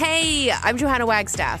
Hey, I'm Johanna Wagstaff.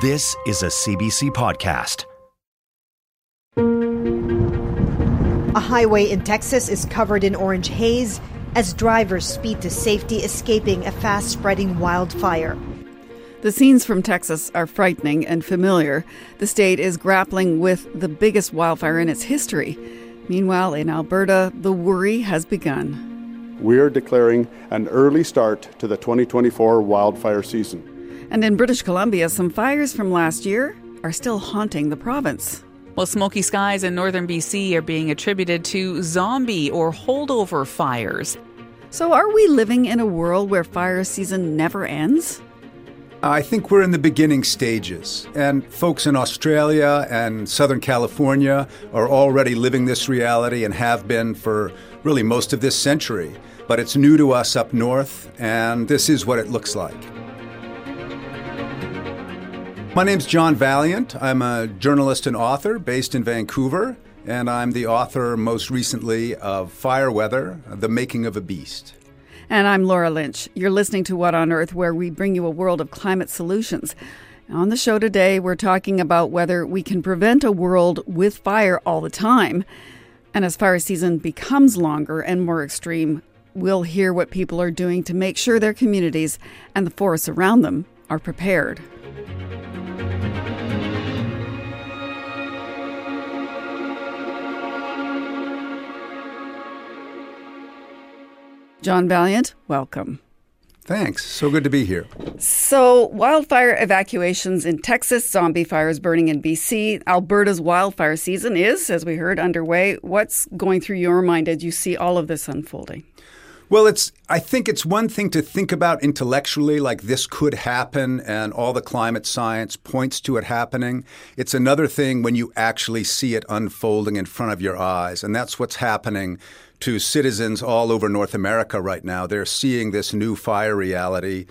This is a CBC podcast. A highway in Texas is covered in orange haze as drivers speed to safety, escaping a fast spreading wildfire. The scenes from Texas are frightening and familiar. The state is grappling with the biggest wildfire in its history. Meanwhile, in Alberta, the worry has begun. We are declaring an early start to the 2024 wildfire season. And in British Columbia, some fires from last year are still haunting the province. Well, smoky skies in northern BC are being attributed to zombie or holdover fires. So, are we living in a world where fire season never ends? I think we're in the beginning stages, and folks in Australia and Southern California are already living this reality and have been for really most of this century. But it's new to us up north, and this is what it looks like. My name's John Vaillant. I'm a journalist and author based in Vancouver, and I'm the author most recently of Fire Weather The Making of a Beast. And I'm Laura Lynch. You're listening to What on Earth, where we bring you a world of climate solutions. On the show today, we're talking about whether we can prevent a world with fire all the time. And as fire season becomes longer and more extreme, we'll hear what people are doing to make sure their communities and the forests around them are prepared. John Vaillant, welcome. Thanks. So good to be here. So, wildfire evacuations in Texas, zombie fires burning in BC, Alberta's wildfire season is, as we heard, underway. What's going through your mind as you see all of this unfolding? Well, it's I think it's one thing to think about intellectually like this could happen and all the climate science points to it happening. It's another thing when you actually see it unfolding in front of your eyes, and that's what's happening to citizens all over North America right now. They're seeing this new fire reality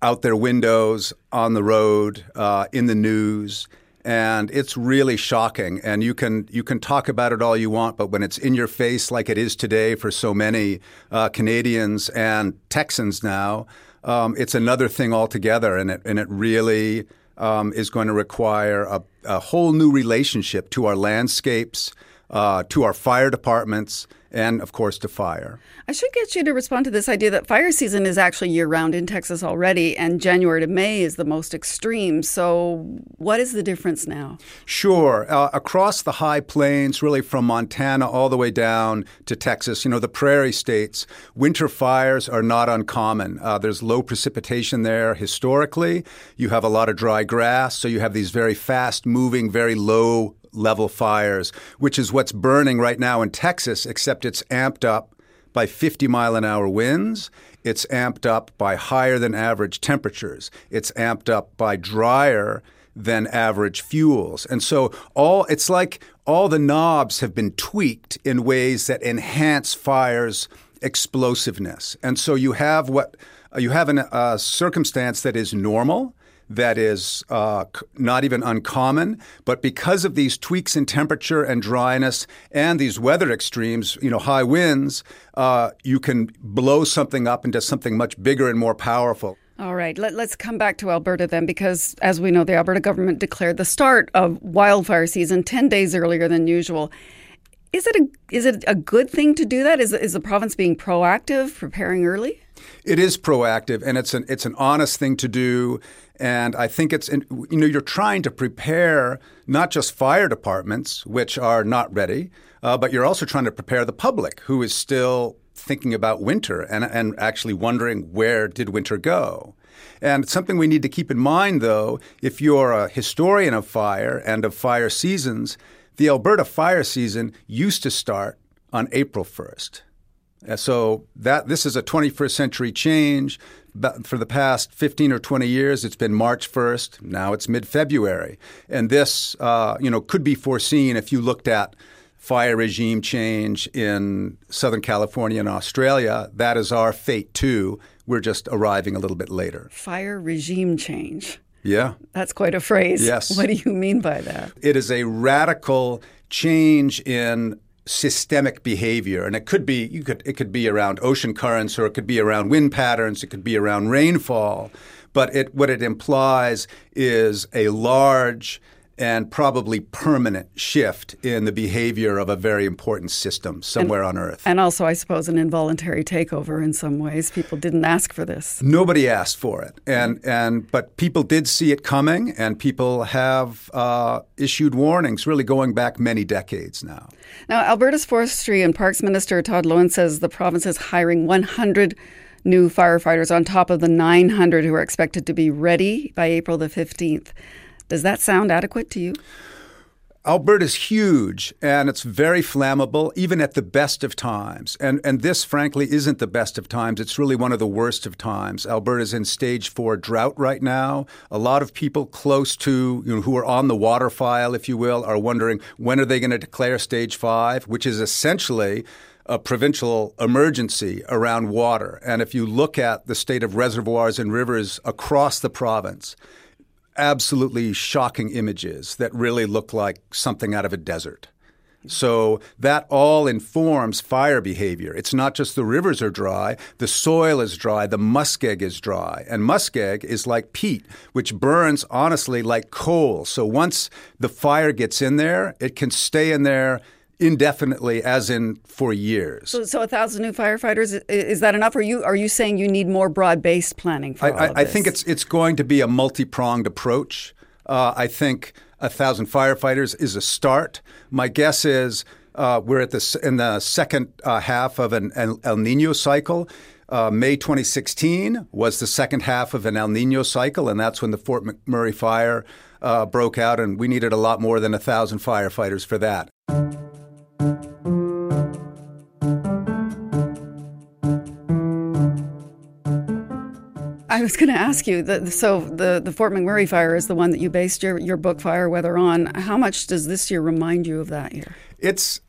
out their windows, on the road, uh, in the news, and it's really shocking. And you can you can talk about it all you want, but when it's in your face, like it is today for so many uh, Canadians and Texans now, um, it's another thing altogether, and it and it really um, is going to require a, a, whole new relationship to our landscapes, uh, to our fire departments and of course to fire. I should get you to respond to this idea that fire season is actually year round in Texas already, and January to May is the most extreme. So, what is the difference now? Sure. Uh, across the high plains, really from Montana all the way down to Texas, you know, the prairie states, winter fires are not uncommon. Uh, there's low precipitation there historically. You have a lot of dry grass, so you have these very fast moving, very low level fires, which is what's burning right now in Texas, except it's amped up by 50 mile an hour winds. It's amped up by higher than average temperatures. It's amped up by drier than average fuels. And so all it's like all the knobs have been tweaked in ways that enhance fire's explosiveness. And so you have what you have a circumstance that is normal that is uh, not even uncommon. But because of these tweaks in temperature and dryness and these weather extremes, you know, high winds, uh, you can blow something up into something much bigger and more powerful. All right, Let, us come back to Alberta then, because as we know, the Alberta government declared the start of wildfire season 10 days earlier than usual. Is it a, is it a good thing to do that? Is, is the province being proactive, preparing early? It is proactive, and it's an it's an honest thing to do. And I think it's you know you're trying to prepare not just fire departments, which are not ready, uh, but you're also trying to prepare the public, who is still thinking about winter and and actually wondering where did winter go. And something we need to keep in mind, though, if you're a historian of fire and of fire seasons, the Alberta fire season used to start on April 1st. So that this is a 21st century change. But for the past 15 or 20 years, it's been March 1st. Now it's mid-February, and this, uh, you know, could be foreseen if you looked at fire regime change in Southern California and Australia. That is our fate too. We're just arriving a little bit later. Fire regime change. Yeah. That's quite a phrase. Yes. What do you mean by that? It is a radical change in systemic behavior. And it could be you could it could be around ocean currents or it could be around wind patterns it could be around rainfall. But it what it implies is a large and probably permanent shift in the behavior of a very important system somewhere on earth And also, I suppose, an involuntary takeover in some ways. People didn't ask for this. Nobody asked for it, and and but people did see it coming, and people have uh, issued warnings, really going back many decades now. Now, Alberta's Forestry and Parks Minister Todd Loewen says the province is hiring 100 new firefighters on top of the 900 who are expected to be ready by April the 15th. Does that sound adequate to you? Alberta's huge and it's very flammable, even at the best of times. And and this, frankly, isn't the best of times. It's really one of the worst of times. Alberta's in stage four drought right now. A lot of people close to, you know, who are on the water file, if you will, are wondering when are they going to declare stage five, which is essentially a provincial emergency around water. And if you look at the state of reservoirs and rivers across the province, absolutely shocking images that really look like something out of a desert. So that all informs fire behavior. It's not just the rivers are dry, the soil is dry, the muskeg is dry. And muskeg is like peat, which burns honestly like coal. So once the fire gets in there, it can stay in there indefinitely, as in for years. So, so a thousand new firefighters is that enough? Or are you are you saying you need more broad based planning for I, all I, of I think it's it's going to be a multi pronged approach. Uh, I think a thousand firefighters is a start. My guess is uh, we're at the in the second uh, half of an El, El Nino cycle. Uh, May 2016 was the second half of an El Nino cycle, and that's when the Fort McMurray fire uh, broke out, and we needed a lot more than a thousand firefighters for that. I was going to ask you. The, so the the Fort McMurray fire is the one that you based your your book Fire Weather on. How much does this year remind you of that year? It's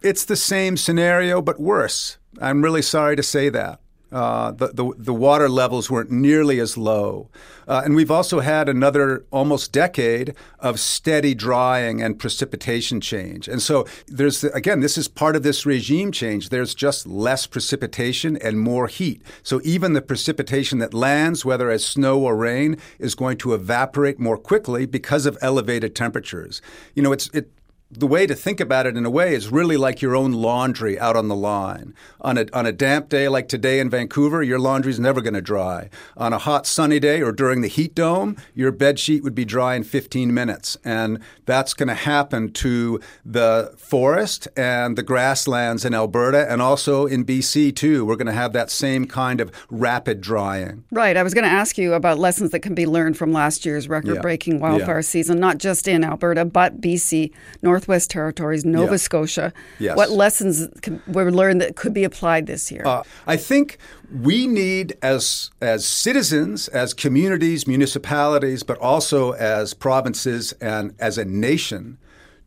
it's the same scenario, but worse. I'm really sorry to say that. Uh, the, the the water levels weren't nearly as low, uh, and we've also had another almost decade of steady drying and precipitation change. And so there's again, this is part of this regime change. There's just less precipitation and more heat. So even the precipitation that lands, whether as snow or rain, is going to evaporate more quickly because of elevated temperatures. You know, it's it the way to think about it in a way is really like your own laundry out on the line. On a, on a damp day like today in Vancouver, your laundry's never going to dry. On a hot sunny day or during the heat dome, your bed sheet would be dry in 15 minutes. And that's going to happen to the forest and the grasslands in Alberta and also in BC too. We're going to have that same kind of rapid drying. Right. I was going to ask you about lessons that can be learned from last year's record breaking Yeah. wildfire Yeah. season, not just in Alberta, but BC, Northwest Territories, Nova Yeah. Scotia. Yes. What lessons can- were learned that could be applied this year? Uh, I think we need, as as citizens, as communities, municipalities, but also as provinces and as a nation,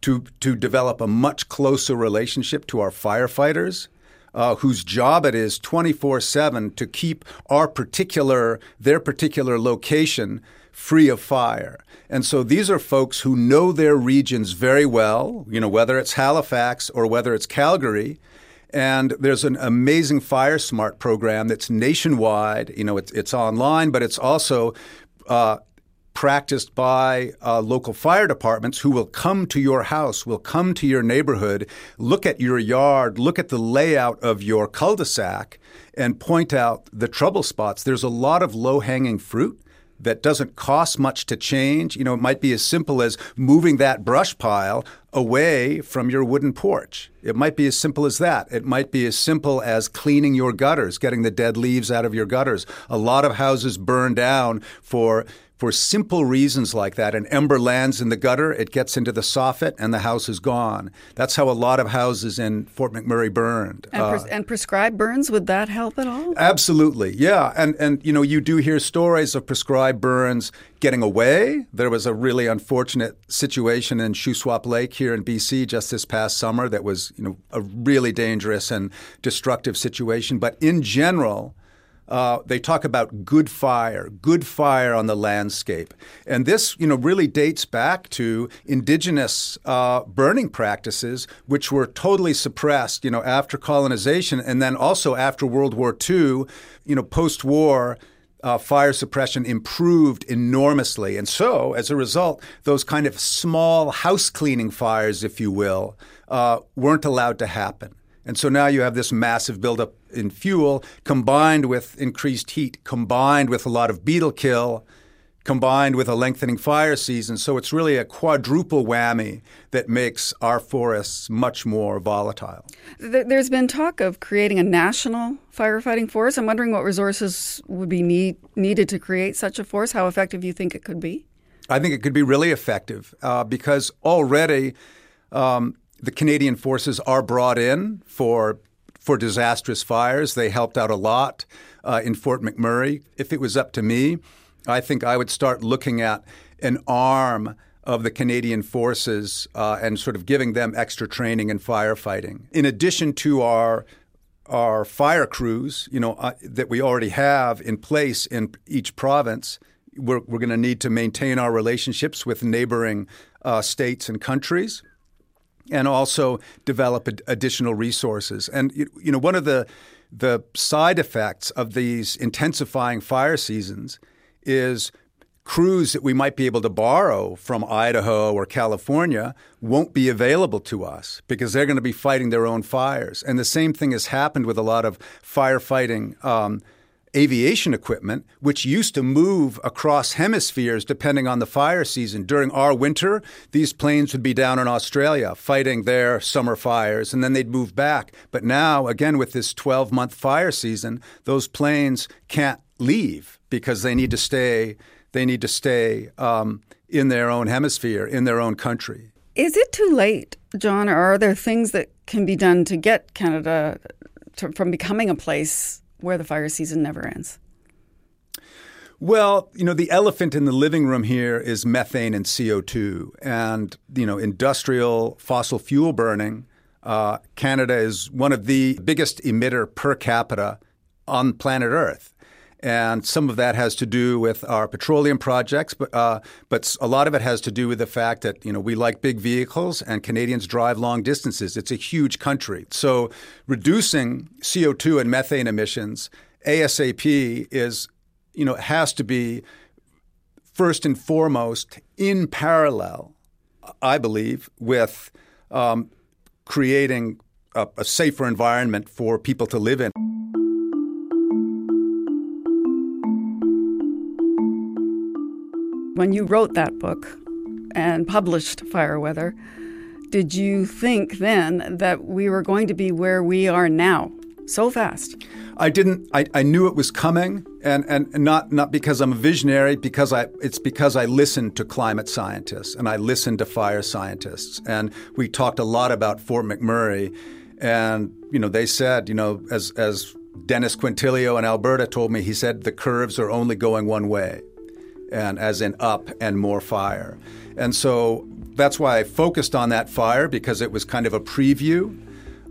to to develop a much closer relationship to our firefighters. Uh, whose job it is 24 7 to keep our particular, their particular location free of fire. And so these are folks who know their regions very well, you know, whether it's Halifax or whether it's Calgary. And there's an amazing Fire Smart program that's nationwide. You know, it's, it's online, but it's also uh, practiced by uh, local fire departments who will come to your house, will come to your neighborhood, look at your yard, look at the layout of your cul de sac, and point out the trouble spots. There's a lot of low hanging fruit that doesn't cost much to change. You know, it might be as simple as moving that brush pile away from your wooden porch. It might be as simple as that. It might be as simple as cleaning your gutters, getting the dead leaves out of your gutters. A lot of houses burn down for for simple reasons like that. An ember lands in the gutter, it gets into the soffit, and the house is gone. That's how a lot of houses in Fort McMurray burned. And, pres- uh, and prescribed burns, would that help at all? Absolutely, yeah. And and you know, you do hear stories of prescribed burns getting away. There was a really unfortunate situation in Shuswap Lake here in BC just this past summer that was, you know, a really dangerous and destructive situation. But in general, uh, they talk about good fire, good fire on the landscape. And this, you know, really dates back to indigenous uh, burning practices, which were totally suppressed, you know, after colonization and then also after World War II, you know, post war. Uh, fire suppression improved enormously. And so, as a result, those kind of small house cleaning fires, if you will, uh, weren't allowed to happen. And so now you have this massive buildup in fuel combined with increased heat, combined with a lot of beetle kill, combined with a lengthening fire season. So it's really a quadruple whammy that makes our forests much more volatile. There's been talk of creating a national firefighting force. I'm wondering what resources would be need, needed to create such a force, how effective you think it could be? I think it could be really effective uh, because already um, the Canadian forces are brought in for for disastrous fires. They helped out a lot uh, in Fort McMurray. If it was up to me, I think I would start looking at an arm of the Canadian forces uh, and sort of giving them extra training in firefighting. In addition to our our fire crews, you know, uh, that we already have in place in each province, we're, we're going to need to maintain our relationships with neighboring uh, states and countries and also develop ad- additional resources. And you know, one of the the side effects of these intensifying fire seasons is crews that we might be able to borrow from Idaho or California won't be available to us because they're going to be fighting their own fires. And the same thing has happened with a lot of firefighting. Um, aviation equipment, which used to move across hemispheres depending on the fire season. During our winter, these planes would be down in Australia fighting their summer fires, and then they'd move back. But now, again, with this 12 month fire season, those planes can't leave because they need to stay. They need to stay um, in their own hemisphere, in their own country. Is it too late, John, or are there things that can be done to get Canada to, from becoming a place where the fire season never ends? Well, you know, the elephant in the living room here is methane and CO2. And, you know, industrial fossil fuel burning, uh, Canada is one of the biggest emitter per capita on planet Earth. And some of that has to do with our petroleum projects, but uh, but a lot of it has to do with the fact that you know we like big vehicles and Canadians drive long distances. It's a huge country, so reducing CO two and methane emissions ASAP is you know has to be first and foremost in parallel, I believe, with um, creating a, a safer environment for people to live in. When you wrote that book and published Fire Weather, did you think then that we were going to be where we are now so fast? I didn't. I, I knew it was coming, and, and not not because I'm a visionary. Because I, it's because I listened to climate scientists and I listened to fire scientists, and we talked a lot about Fort McMurray, and you know they said, you know, as as Dennis Quintilio in Alberta told me, he said the curves are only going one way and as in up and more fire. And so that's why I focused on that fire because it was kind of a preview.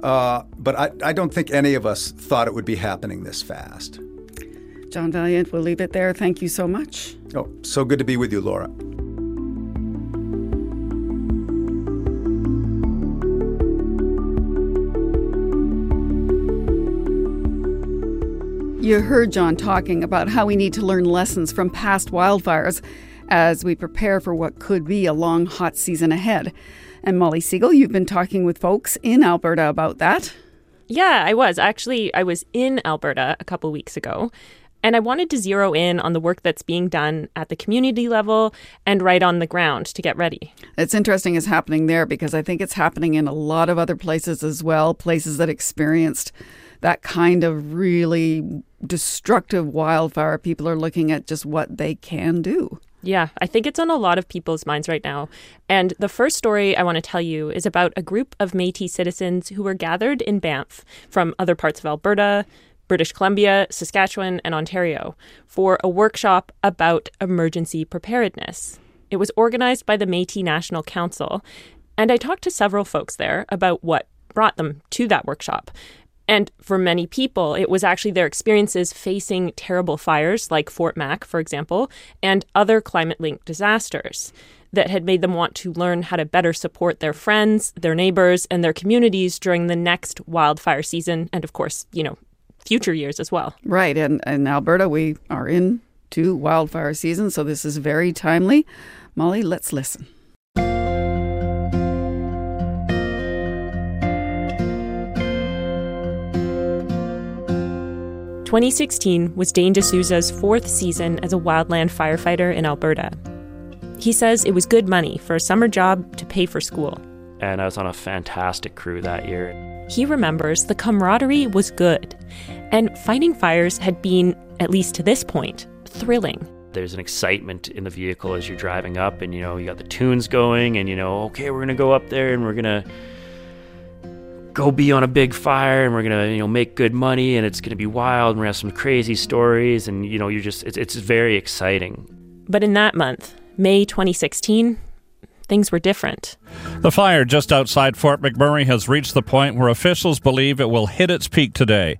Uh, but I, I don't think any of us thought it would be happening this fast. John Vaillant, we'll leave it there. Thank you so much. Oh, so good to be with you, Laura. You heard John talking about how we need to learn lessons from past wildfires as we prepare for what could be a long, hot season ahead. And Molly Segal, you've been talking with folks in Alberta about that. Yeah, I was. Actually, I was in Alberta a couple weeks ago. And I wanted to zero in on the work that's being done at the community level and right on the ground to get ready. It's interesting it's happening there because I think it's happening in a lot of other places as well, places that experienced that kind of really destructive wildfire, people are looking at just what they can do. Yeah, I think it's on a lot of people's minds right now. And the first story I want to tell you is about a group of Metis citizens who were gathered in Banff from other parts of Alberta, British Columbia, Saskatchewan, and Ontario for a workshop about emergency preparedness. It was organized by the Metis National Council, and I talked to several folks there about what brought them to that workshop. And for many people, it was actually their experiences facing terrible fires, like Fort Mac, for example, and other climate linked disasters that had made them want to learn how to better support their friends, their neighbors, and their communities during the next wildfire season, and of course, you know, future years as well. Right. And in Alberta, we are in to wildfire season, so this is very timely. Molly, let's listen. 2016 was Dane D'Souza's fourth season as a wildland firefighter in Alberta. He says it was good money for a summer job to pay for school. And I was on a fantastic crew that year. He remembers the camaraderie was good, and fighting fires had been, at least to this point, thrilling. There's an excitement in the vehicle as you're driving up, and you know, you got the tunes going, and you know, okay, we're gonna go up there and we're gonna go be on a big fire and we're gonna you know make good money and it's gonna be wild and we're gonna have some crazy stories and you know you're just it's, it's very exciting. But in that month may 2016 things were different. The fire just outside fort mcmurray has reached the point where officials believe it will hit its peak today.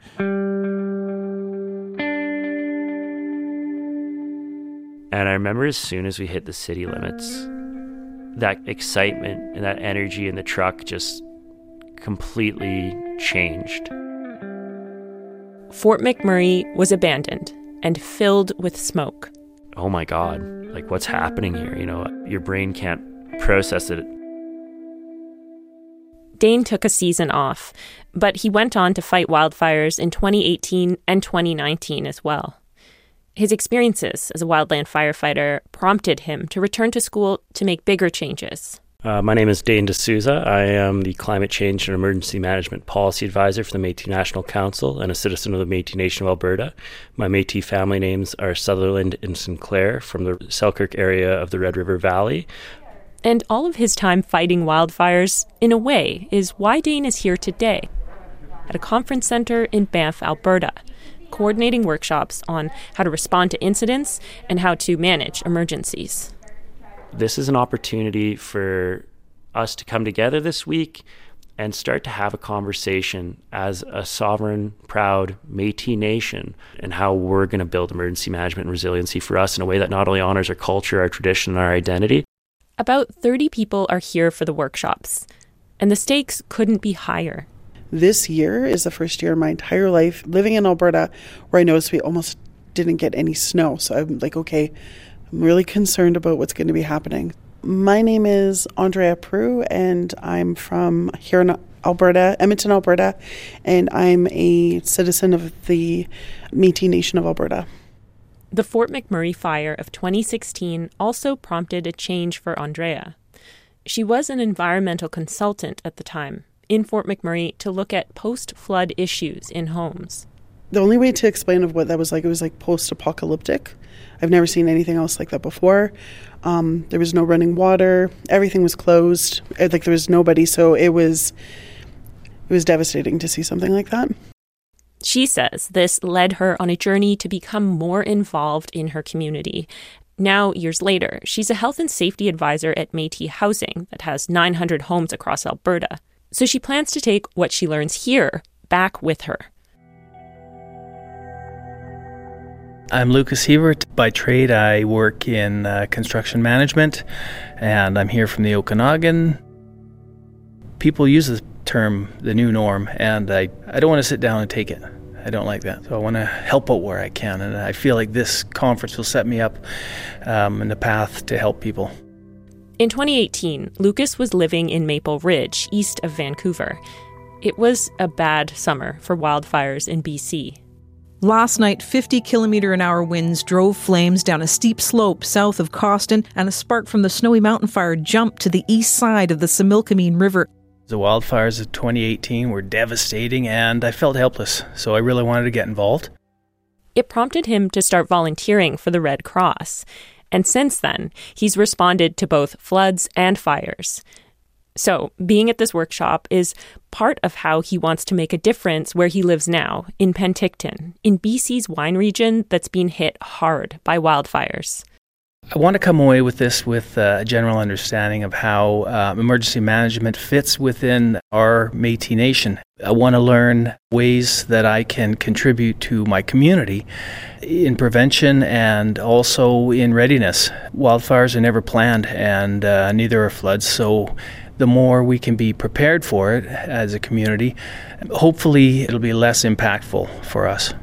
And i remember as soon as we hit the city limits that excitement and that energy in the truck just completely changed. Fort McMurray was abandoned and filled with smoke. Oh my God, like what's happening here? You know, your brain can't process it. Dane took a season off, but he went on to fight wildfires in 2018 and 2019 as well. His experiences as a wildland firefighter prompted him to return to school to make bigger changes. Uh, my name is Dane D'Souza. I am the Climate Change and Emergency Management Policy Advisor for the Métis National Council and a citizen of the Métis Nation of Alberta. My Métis family names are Sutherland and Sinclair from the Selkirk area of the Red River Valley. And all of his time fighting wildfires, in a way, is why Dane is here today at a conference center in Banff, Alberta, coordinating workshops on how to respond to incidents and how to manage emergencies this is an opportunity for us to come together this week and start to have a conversation as a sovereign, proud Métis nation and how we're going to build emergency management and resiliency for us in a way that not only honors our culture, our tradition, and our identity. About 30 people are here for the workshops, and the stakes couldn't be higher. This year is the first year in my entire life living in Alberta where I noticed we almost didn't get any snow. So I'm like, okay, I'm really concerned about what's going to be happening. My name is Andrea Prue, and I'm from here in Alberta, Edmonton, Alberta, and I'm a citizen of the Métis Nation of Alberta. The Fort McMurray fire of 2016 also prompted a change for Andrea. She was an environmental consultant at the time in Fort McMurray to look at post flood issues in homes. The only way to explain of what that was like, it was like post apocalyptic. I've never seen anything else like that before. Um, there was no running water. Everything was closed. Like there was nobody. So it was it was devastating to see something like that. She says this led her on a journey to become more involved in her community. Now, years later, she's a health and safety advisor at Metis Housing that has 900 homes across Alberta. So she plans to take what she learns here back with her. I'm Lucas Hebert. By trade, I work in uh, construction management, and I'm here from the Okanagan. People use the term the new norm, and I, I don't want to sit down and take it. I don't like that. So I want to help out where I can, and I feel like this conference will set me up um, in the path to help people. In 2018, Lucas was living in Maple Ridge, east of Vancouver. It was a bad summer for wildfires in BC. Last night, 50 kilometer an hour winds drove flames down a steep slope south of Cawston, and a spark from the Snowy Mountain fire jumped to the east side of the Similkameen River. The wildfires of 2018 were devastating, and I felt helpless, so I really wanted to get involved. It prompted him to start volunteering for the Red Cross. And since then, he's responded to both floods and fires. So, being at this workshop is part of how he wants to make a difference where he lives now, in Penticton, in BC's wine region that's been hit hard by wildfires. I want to come away with this with a general understanding of how uh, emergency management fits within our Métis Nation. I want to learn ways that I can contribute to my community in prevention and also in readiness. Wildfires are never planned, and uh, neither are floods. So, the more we can be prepared for it as a community, hopefully, it'll be less impactful for us.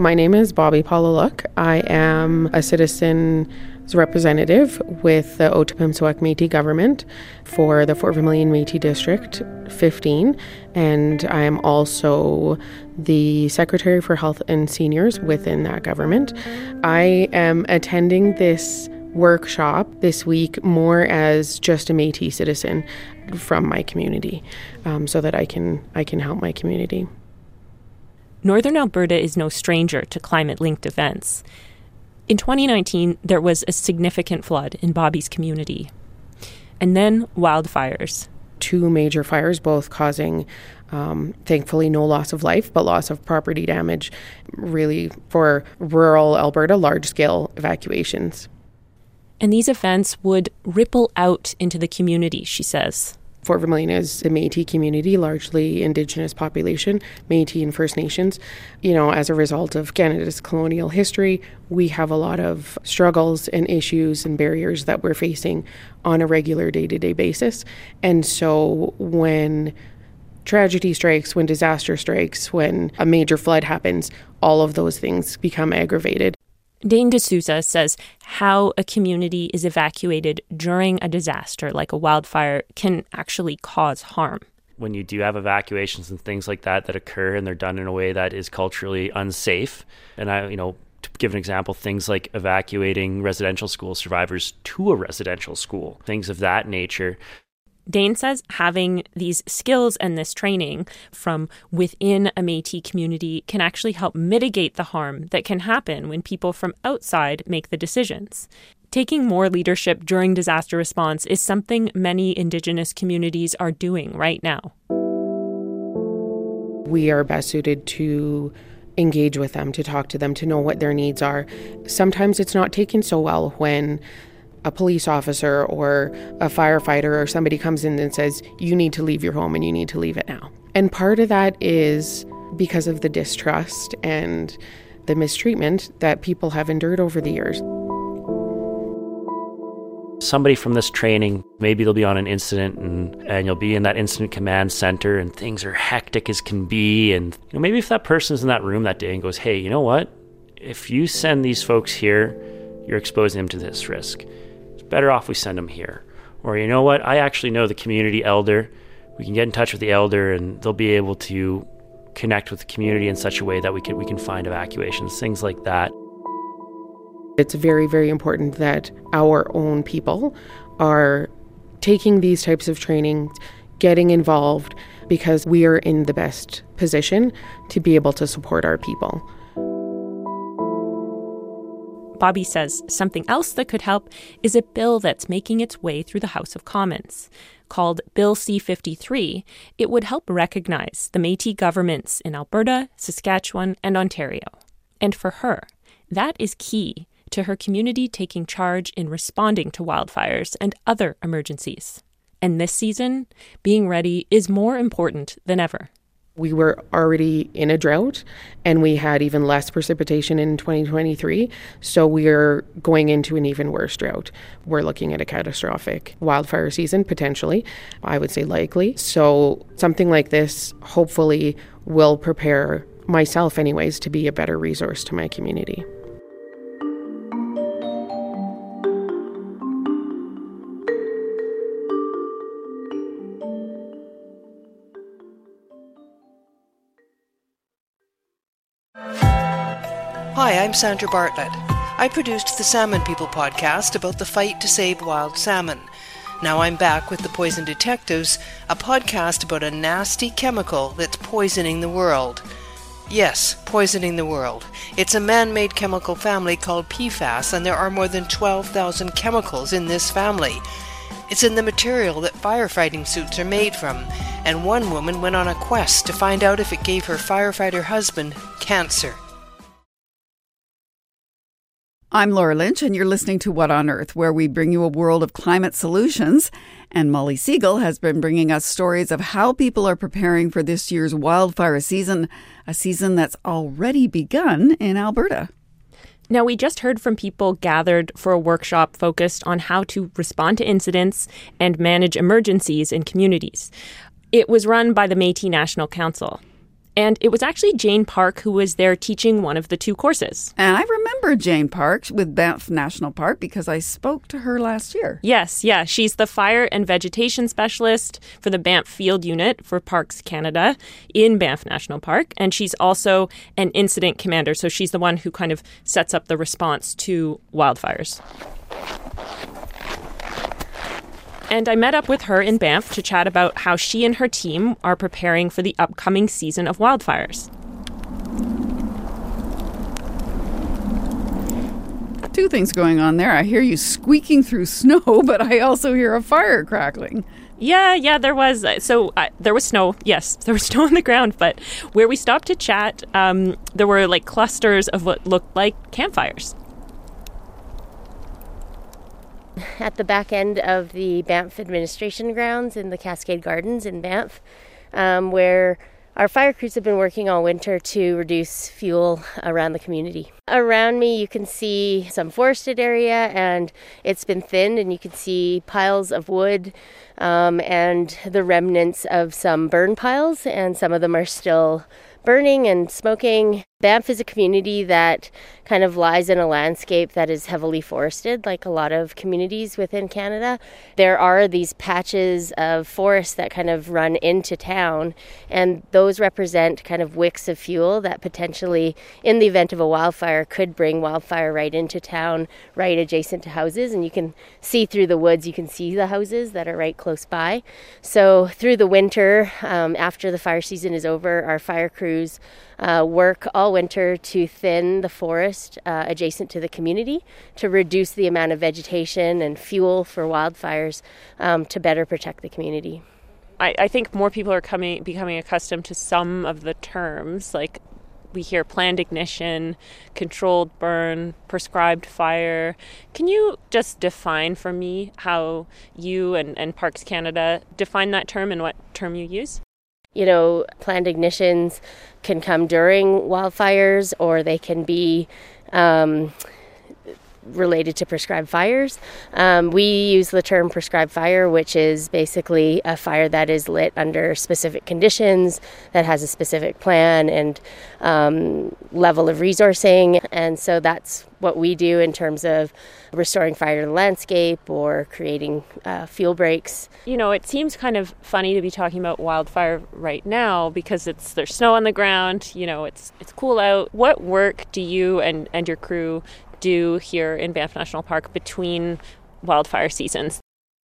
My name is Bobby Palaluk. I am a citizen's representative with the Otipemisiwak Métis government for the Fort Vermilion Métis District 15, and I am also the Secretary for Health and Seniors within that government. I am attending this workshop this week more as just a Métis citizen from my community, um, so that I can I can help my community. Northern Alberta is no stranger to climate linked events. In 2019, there was a significant flood in Bobby's community. And then wildfires. Two major fires, both causing, um, thankfully, no loss of life, but loss of property damage, really, for rural Alberta, large scale evacuations. And these events would ripple out into the community, she says. Fort Vermilion is a Métis community, largely Indigenous population, Métis and First Nations. You know, as a result of Canada's colonial history, we have a lot of struggles and issues and barriers that we're facing on a regular day to day basis. And so when tragedy strikes, when disaster strikes, when a major flood happens, all of those things become aggravated. Dane D'Souza says how a community is evacuated during a disaster like a wildfire can actually cause harm. When you do have evacuations and things like that that occur and they're done in a way that is culturally unsafe, and I, you know, to give an example, things like evacuating residential school survivors to a residential school, things of that nature, Dane says having these skills and this training from within a Metis community can actually help mitigate the harm that can happen when people from outside make the decisions. Taking more leadership during disaster response is something many Indigenous communities are doing right now. We are best suited to engage with them, to talk to them, to know what their needs are. Sometimes it's not taken so well when a police officer or a firefighter or somebody comes in and says, You need to leave your home and you need to leave it now. And part of that is because of the distrust and the mistreatment that people have endured over the years. Somebody from this training, maybe they'll be on an incident and, and you'll be in that incident command center and things are hectic as can be. And you know, maybe if that person's in that room that day and goes, Hey, you know what? If you send these folks here, you're exposing them to this risk better off we send them here. Or, you know what, I actually know the community elder. We can get in touch with the elder and they'll be able to connect with the community in such a way that we can, we can find evacuations, things like that. It's very, very important that our own people are taking these types of training, getting involved, because we are in the best position to be able to support our people. Bobby says something else that could help is a bill that's making its way through the House of Commons. Called Bill C 53, it would help recognize the Metis governments in Alberta, Saskatchewan, and Ontario. And for her, that is key to her community taking charge in responding to wildfires and other emergencies. And this season, being ready is more important than ever. We were already in a drought and we had even less precipitation in 2023. So we are going into an even worse drought. We're looking at a catastrophic wildfire season, potentially. I would say likely. So something like this hopefully will prepare myself, anyways, to be a better resource to my community. Hi, I'm Sandra Bartlett. I produced the Salmon People podcast about the fight to save wild salmon. Now I'm back with The Poison Detectives, a podcast about a nasty chemical that's poisoning the world. Yes, poisoning the world. It's a man made chemical family called PFAS, and there are more than 12,000 chemicals in this family. It's in the material that firefighting suits are made from, and one woman went on a quest to find out if it gave her firefighter husband cancer. I'm Laura Lynch, and you're listening to What on Earth, where we bring you a world of climate solutions. And Molly Segal has been bringing us stories of how people are preparing for this year's wildfire season, a season that's already begun in Alberta. Now, we just heard from people gathered for a workshop focused on how to respond to incidents and manage emergencies in communities. It was run by the Metis National Council. And it was actually Jane Park who was there teaching one of the two courses. And I remember Jane Park with Banff National Park because I spoke to her last year. Yes, yeah. She's the fire and vegetation specialist for the Banff Field Unit for Parks Canada in Banff National Park. And she's also an incident commander. So she's the one who kind of sets up the response to wildfires. And I met up with her in Banff to chat about how she and her team are preparing for the upcoming season of wildfires. Two things going on there. I hear you squeaking through snow, but I also hear a fire crackling. Yeah, yeah, there was. Uh, so uh, there was snow. Yes, there was snow on the ground, but where we stopped to chat, um, there were like clusters of what looked like campfires. At the back end of the Banff administration grounds in the Cascade Gardens in Banff, um, where our fire crews have been working all winter to reduce fuel around the community. Around me, you can see some forested area, and it's been thinned, and you can see piles of wood um, and the remnants of some burn piles, and some of them are still burning and smoking. Banff is a community that kind of lies in a landscape that is heavily forested, like a lot of communities within Canada. There are these patches of forest that kind of run into town, and those represent kind of wicks of fuel that potentially, in the event of a wildfire, could bring wildfire right into town, right adjacent to houses. And you can see through the woods, you can see the houses that are right close by. So, through the winter, um, after the fire season is over, our fire crews uh, work all winter to thin the forest uh, adjacent to the community to reduce the amount of vegetation and fuel for wildfires um, to better protect the community. I, I think more people are coming becoming accustomed to some of the terms like we hear planned ignition, controlled burn, prescribed fire. Can you just define for me how you and, and Parks Canada define that term and what term you use? You know, planned ignitions can come during wildfires or they can be um, related to prescribed fires. Um, we use the term prescribed fire, which is basically a fire that is lit under specific conditions, that has a specific plan and um, level of resourcing. And so that's what we do in terms of restoring fire to the landscape or creating uh, fuel breaks. You know, it seems kind of funny to be talking about wildfire right now because it's there's snow on the ground. You know, it's it's cool out. What work do you and and your crew do here in Banff National Park between wildfire seasons.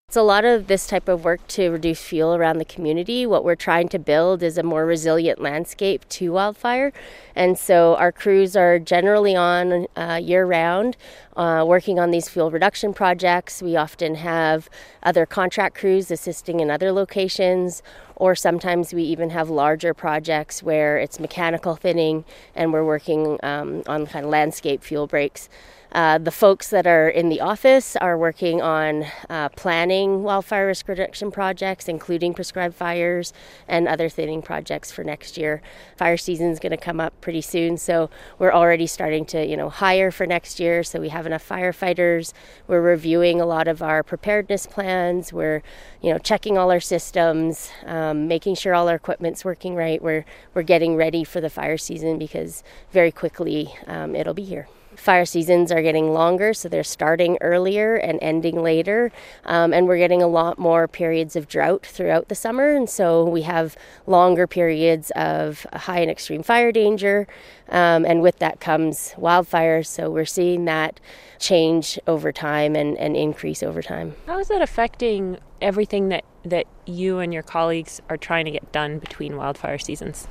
It's a lot of this type of work to reduce fuel around the community. What we're trying to build is a more resilient landscape to wildfire. And so our crews are generally on uh, year round uh, working on these fuel reduction projects. We often have other contract crews assisting in other locations, or sometimes we even have larger projects where it's mechanical thinning and we're working um, on kind of landscape fuel breaks. Uh, the folks that are in the office are working on uh, planning wildfire risk reduction projects, including prescribed fires and other thinning projects for next year. Fire season is going to come up pretty soon, so we're already starting to, you know, hire for next year. So we have enough firefighters. We're reviewing a lot of our preparedness plans. We're, you know, checking all our systems, um, making sure all our equipment's working right. We're we're getting ready for the fire season because very quickly um, it'll be here fire seasons are getting longer, so they're starting earlier and ending later. Um, and we're getting a lot more periods of drought throughout the summer. And so we have longer periods of high and extreme fire danger. Um, and with that comes wildfires. So we're seeing that change over time and, and increase over time. How is that affecting everything that, that you and your colleagues are trying to get done between wildfire seasons?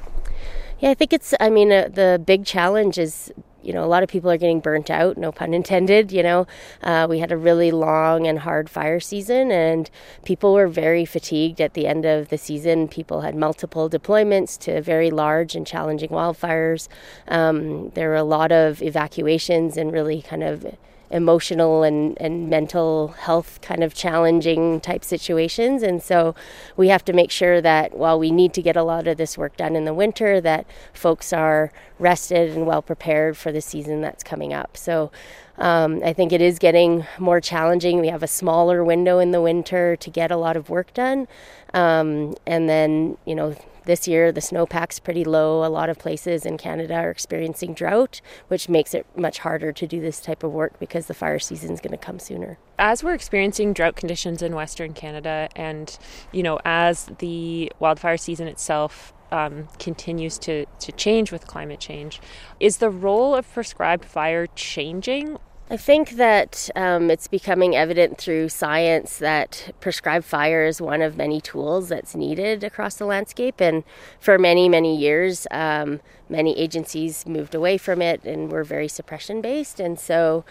Yeah, I think it's, I mean, uh, the big challenge is you know, a lot of people are getting burnt out, no pun intended. You know, uh, we had a really long and hard fire season, and people were very fatigued at the end of the season. People had multiple deployments to very large and challenging wildfires. Um, there were a lot of evacuations and really kind of emotional and, and mental health kind of challenging type situations. And so we have to make sure that while we need to get a lot of this work done in the winter, that folks are rested and well prepared for the season that's coming up. So um, I think it is getting more challenging. We have a smaller window in the winter to get a lot of work done. Um, and then, you know, this year, the snowpack's pretty low. A lot of places in Canada are experiencing drought, which makes it much harder to do this type of work because the fire season is going to come sooner. As we're experiencing drought conditions in Western Canada, and you know, as the wildfire season itself um, continues to, to change with climate change. Is the role of prescribed fire changing I think that um, it's becoming evident through science that prescribed fire is one of many tools that's needed across the landscape. And for many, many years, um, many agencies moved away from it and were very suppression based. And so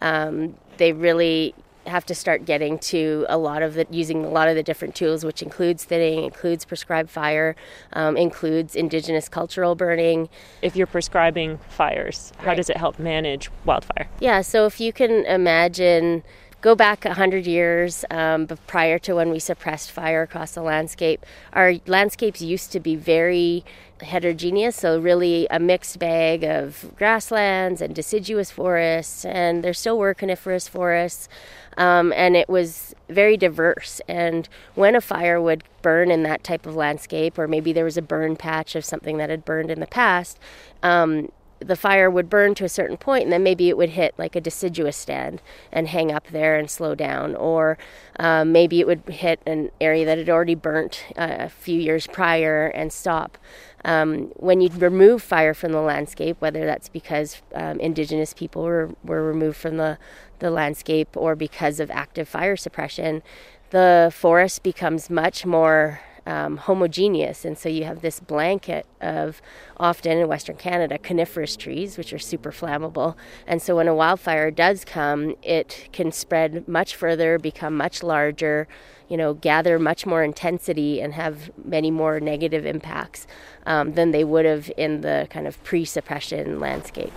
um, they really have to start getting to a lot of the using a lot of the different tools, which includes thinning, includes prescribed fire, um, includes indigenous cultural burning. If you're prescribing fires, how right. does it help manage wildfire? Yeah, so if you can imagine go back 100 years um, prior to when we suppressed fire across the landscape, our landscapes used to be very heterogeneous, so really a mixed bag of grasslands and deciduous forests, and there still were coniferous forests. Um, and it was very diverse. And when a fire would burn in that type of landscape, or maybe there was a burn patch of something that had burned in the past, um, the fire would burn to a certain point and then maybe it would hit like a deciduous stand and hang up there and slow down. Or um, maybe it would hit an area that had already burnt uh, a few years prior and stop. Um, when you remove fire from the landscape whether that's because um, indigenous people were, were removed from the, the landscape or because of active fire suppression the forest becomes much more um, homogeneous. And so you have this blanket of often in Western Canada coniferous trees, which are super flammable. And so when a wildfire does come, it can spread much further, become much larger, you know, gather much more intensity and have many more negative impacts um, than they would have in the kind of pre suppression landscape.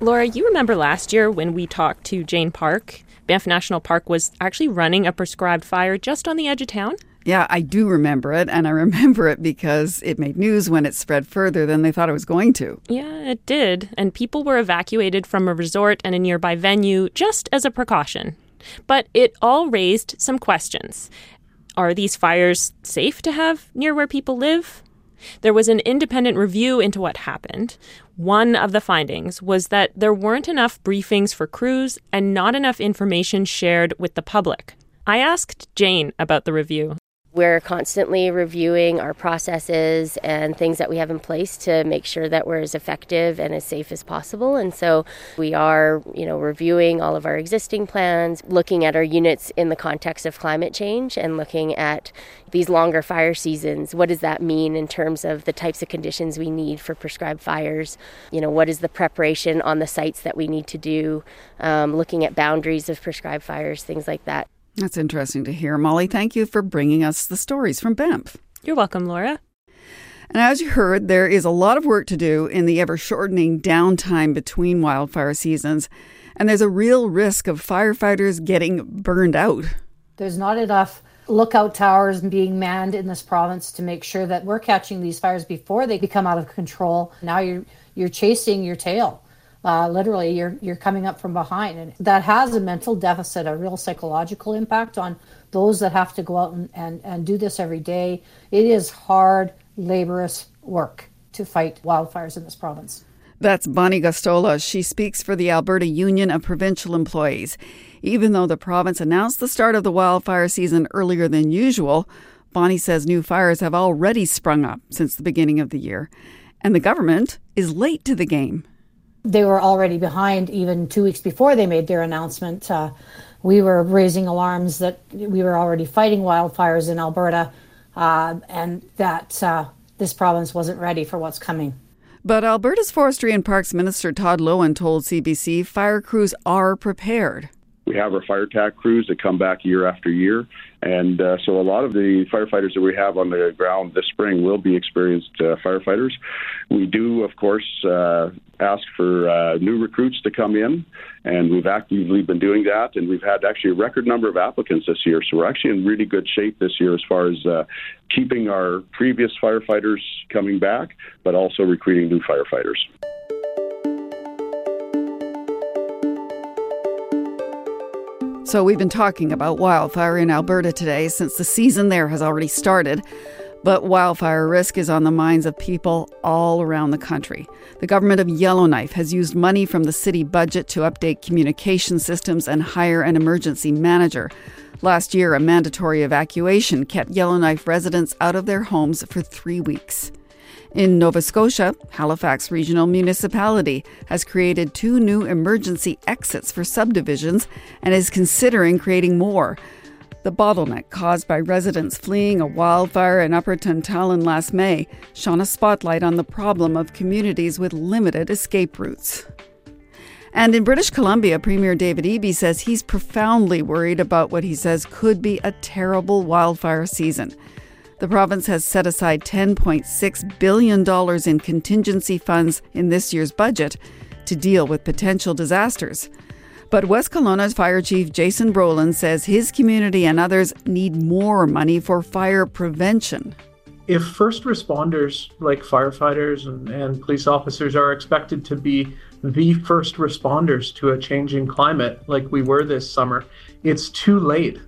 Laura, you remember last year when we talked to Jane Park Banff National Park was actually running a prescribed fire just on the edge of town. Yeah, I do remember it, and I remember it because it made news when it spread further than they thought it was going to. Yeah, it did, and people were evacuated from a resort and a nearby venue just as a precaution. But it all raised some questions. Are these fires safe to have near where people live? There was an independent review into what happened. One of the findings was that there weren't enough briefings for crews and not enough information shared with the public. I asked Jane about the review. We're constantly reviewing our processes and things that we have in place to make sure that we're as effective and as safe as possible. And so we are, you know, reviewing all of our existing plans, looking at our units in the context of climate change and looking at these longer fire seasons. What does that mean in terms of the types of conditions we need for prescribed fires? You know, what is the preparation on the sites that we need to do? Um, looking at boundaries of prescribed fires, things like that. That's interesting to hear. Molly, thank you for bringing us the stories from Banff. You're welcome, Laura. And as you heard, there is a lot of work to do in the ever shortening downtime between wildfire seasons, and there's a real risk of firefighters getting burned out. There's not enough lookout towers being manned in this province to make sure that we're catching these fires before they become out of control. Now you're you're chasing your tail uh, literally you're you're coming up from behind and that has a mental deficit a real psychological impact on those that have to go out and, and, and do this every day it is hard laborious work to fight wildfires in this province that's Bonnie Gostola. She speaks for the Alberta Union of Provincial Employees. Even though the province announced the start of the wildfire season earlier than usual, Bonnie says new fires have already sprung up since the beginning of the year, and the government is late to the game they were already behind even two weeks before they made their announcement. Uh, we were raising alarms that we were already fighting wildfires in Alberta uh, and that uh, this province wasn't ready for what's coming. But Alberta's Forestry and Parks Minister Todd Loewen told CBC fire crews are prepared. We have our fire tac crews that come back year after year. And uh, so a lot of the firefighters that we have on the ground this spring will be experienced uh, firefighters. We do, of course, uh, ask for uh, new recruits to come in, and we've actively been doing that. And we've had actually a record number of applicants this year. So we're actually in really good shape this year as far as uh, keeping our previous firefighters coming back, but also recruiting new firefighters. So, we've been talking about wildfire in Alberta today since the season there has already started. But wildfire risk is on the minds of people all around the country. The government of Yellowknife has used money from the city budget to update communication systems and hire an emergency manager. Last year, a mandatory evacuation kept Yellowknife residents out of their homes for three weeks. In Nova Scotia, Halifax Regional Municipality has created two new emergency exits for subdivisions and is considering creating more. The bottleneck caused by residents fleeing a wildfire in Upper Tantallon last May shone a spotlight on the problem of communities with limited escape routes. And in British Columbia, Premier David Eby says he's profoundly worried about what he says could be a terrible wildfire season. The province has set aside $10.6 billion in contingency funds in this year's budget to deal with potential disasters. But West Kelowna's Fire Chief Jason Brolund says his community and others need more money for fire prevention. If first responders like firefighters and, and police officers are expected to be the first responders to a changing climate like we were this summer, it's too late.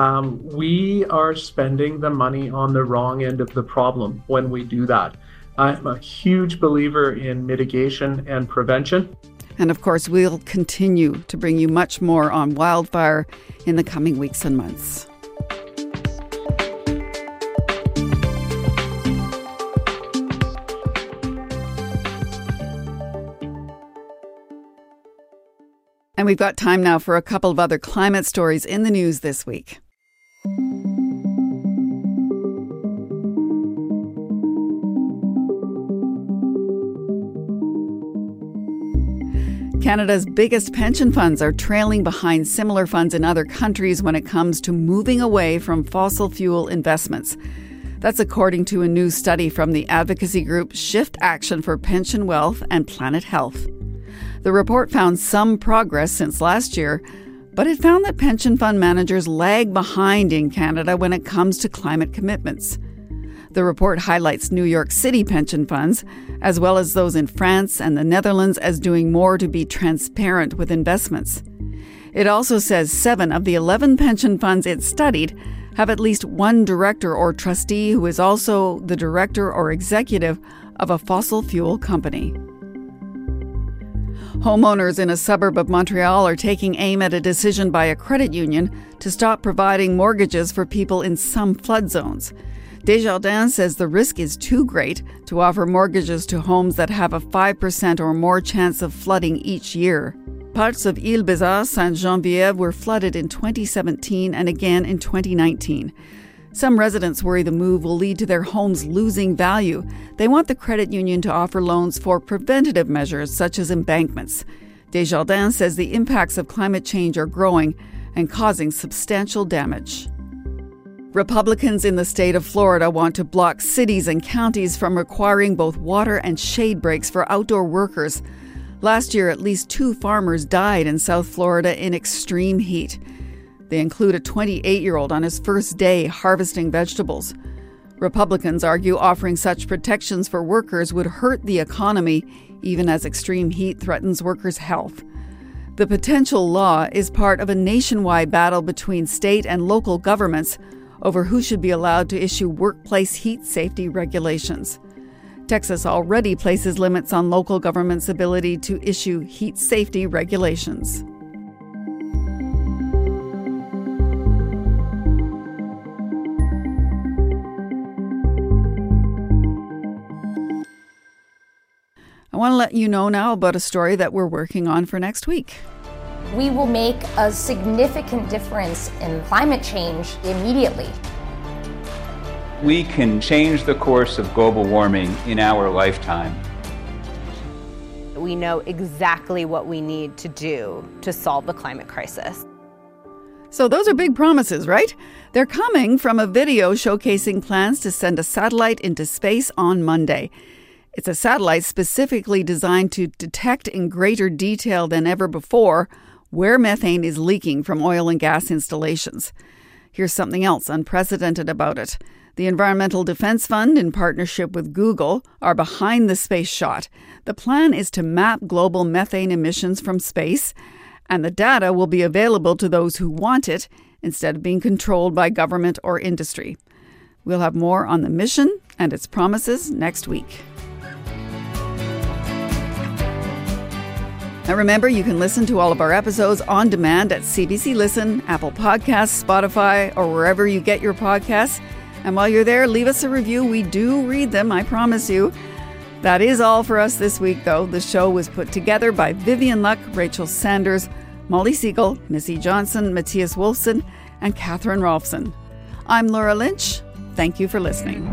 Um, we are spending the money on the wrong end of the problem when we do that. I'm a huge believer in mitigation and prevention. And of course, we'll continue to bring you much more on wildfire in the coming weeks and months. And we've got time now for a couple of other climate stories in the news this week. Canada's biggest pension funds are trailing behind similar funds in other countries when it comes to moving away from fossil fuel investments. That's according to a new study from the advocacy group Shift Action for Pension Wealth and Planet Health. The report found some progress since last year, but it found that pension fund managers lag behind in Canada when it comes to climate commitments. The report highlights New York City pension funds, as well as those in France and the Netherlands, as doing more to be transparent with investments. It also says seven of the 11 pension funds it studied have at least one director or trustee who is also the director or executive of a fossil fuel company. Homeowners in a suburb of Montreal are taking aim at a decision by a credit union to stop providing mortgages for people in some flood zones. Desjardins says the risk is too great to offer mortgages to homes that have a 5% or more chance of flooding each year. Parts of Ile Bizard, Saint Geneviève were flooded in 2017 and again in 2019. Some residents worry the move will lead to their homes losing value. They want the credit union to offer loans for preventative measures such as embankments. Desjardins says the impacts of climate change are growing and causing substantial damage. Republicans in the state of Florida want to block cities and counties from requiring both water and shade breaks for outdoor workers. Last year, at least two farmers died in South Florida in extreme heat. They include a 28 year old on his first day harvesting vegetables. Republicans argue offering such protections for workers would hurt the economy, even as extreme heat threatens workers' health. The potential law is part of a nationwide battle between state and local governments over who should be allowed to issue workplace heat safety regulations. Texas already places limits on local governments' ability to issue heat safety regulations. Want to let you know now about a story that we're working on for next week we will make a significant difference in climate change immediately. we can change the course of global warming in our lifetime. We know exactly what we need to do to solve the climate crisis. So, those are big promises, right? They're coming from a video showcasing plans to send a satellite into space on Monday. It's a satellite specifically designed to detect in greater detail than ever before where methane is leaking from oil and gas installations. Here's something else unprecedented about it. The Environmental Defense Fund, in partnership with Google, are behind the space shot. The plan is to map global methane emissions from space, and the data will be available to those who want it instead of being controlled by government or industry. We'll have more on the mission and its promises next week. Now remember, you can listen to all of our episodes on demand at CBC Listen, Apple Podcasts, Spotify, or wherever you get your podcasts. And while you're there, leave us a review. We do read them, I promise you. That is all for us this week, though. The show was put together by Vivian Luck, Rachel Sanders, Molly Segal, Missy Johnson, Matthias Wolfson, and Katherine Rolfson. I'm Laura Lynch. Thank you for listening.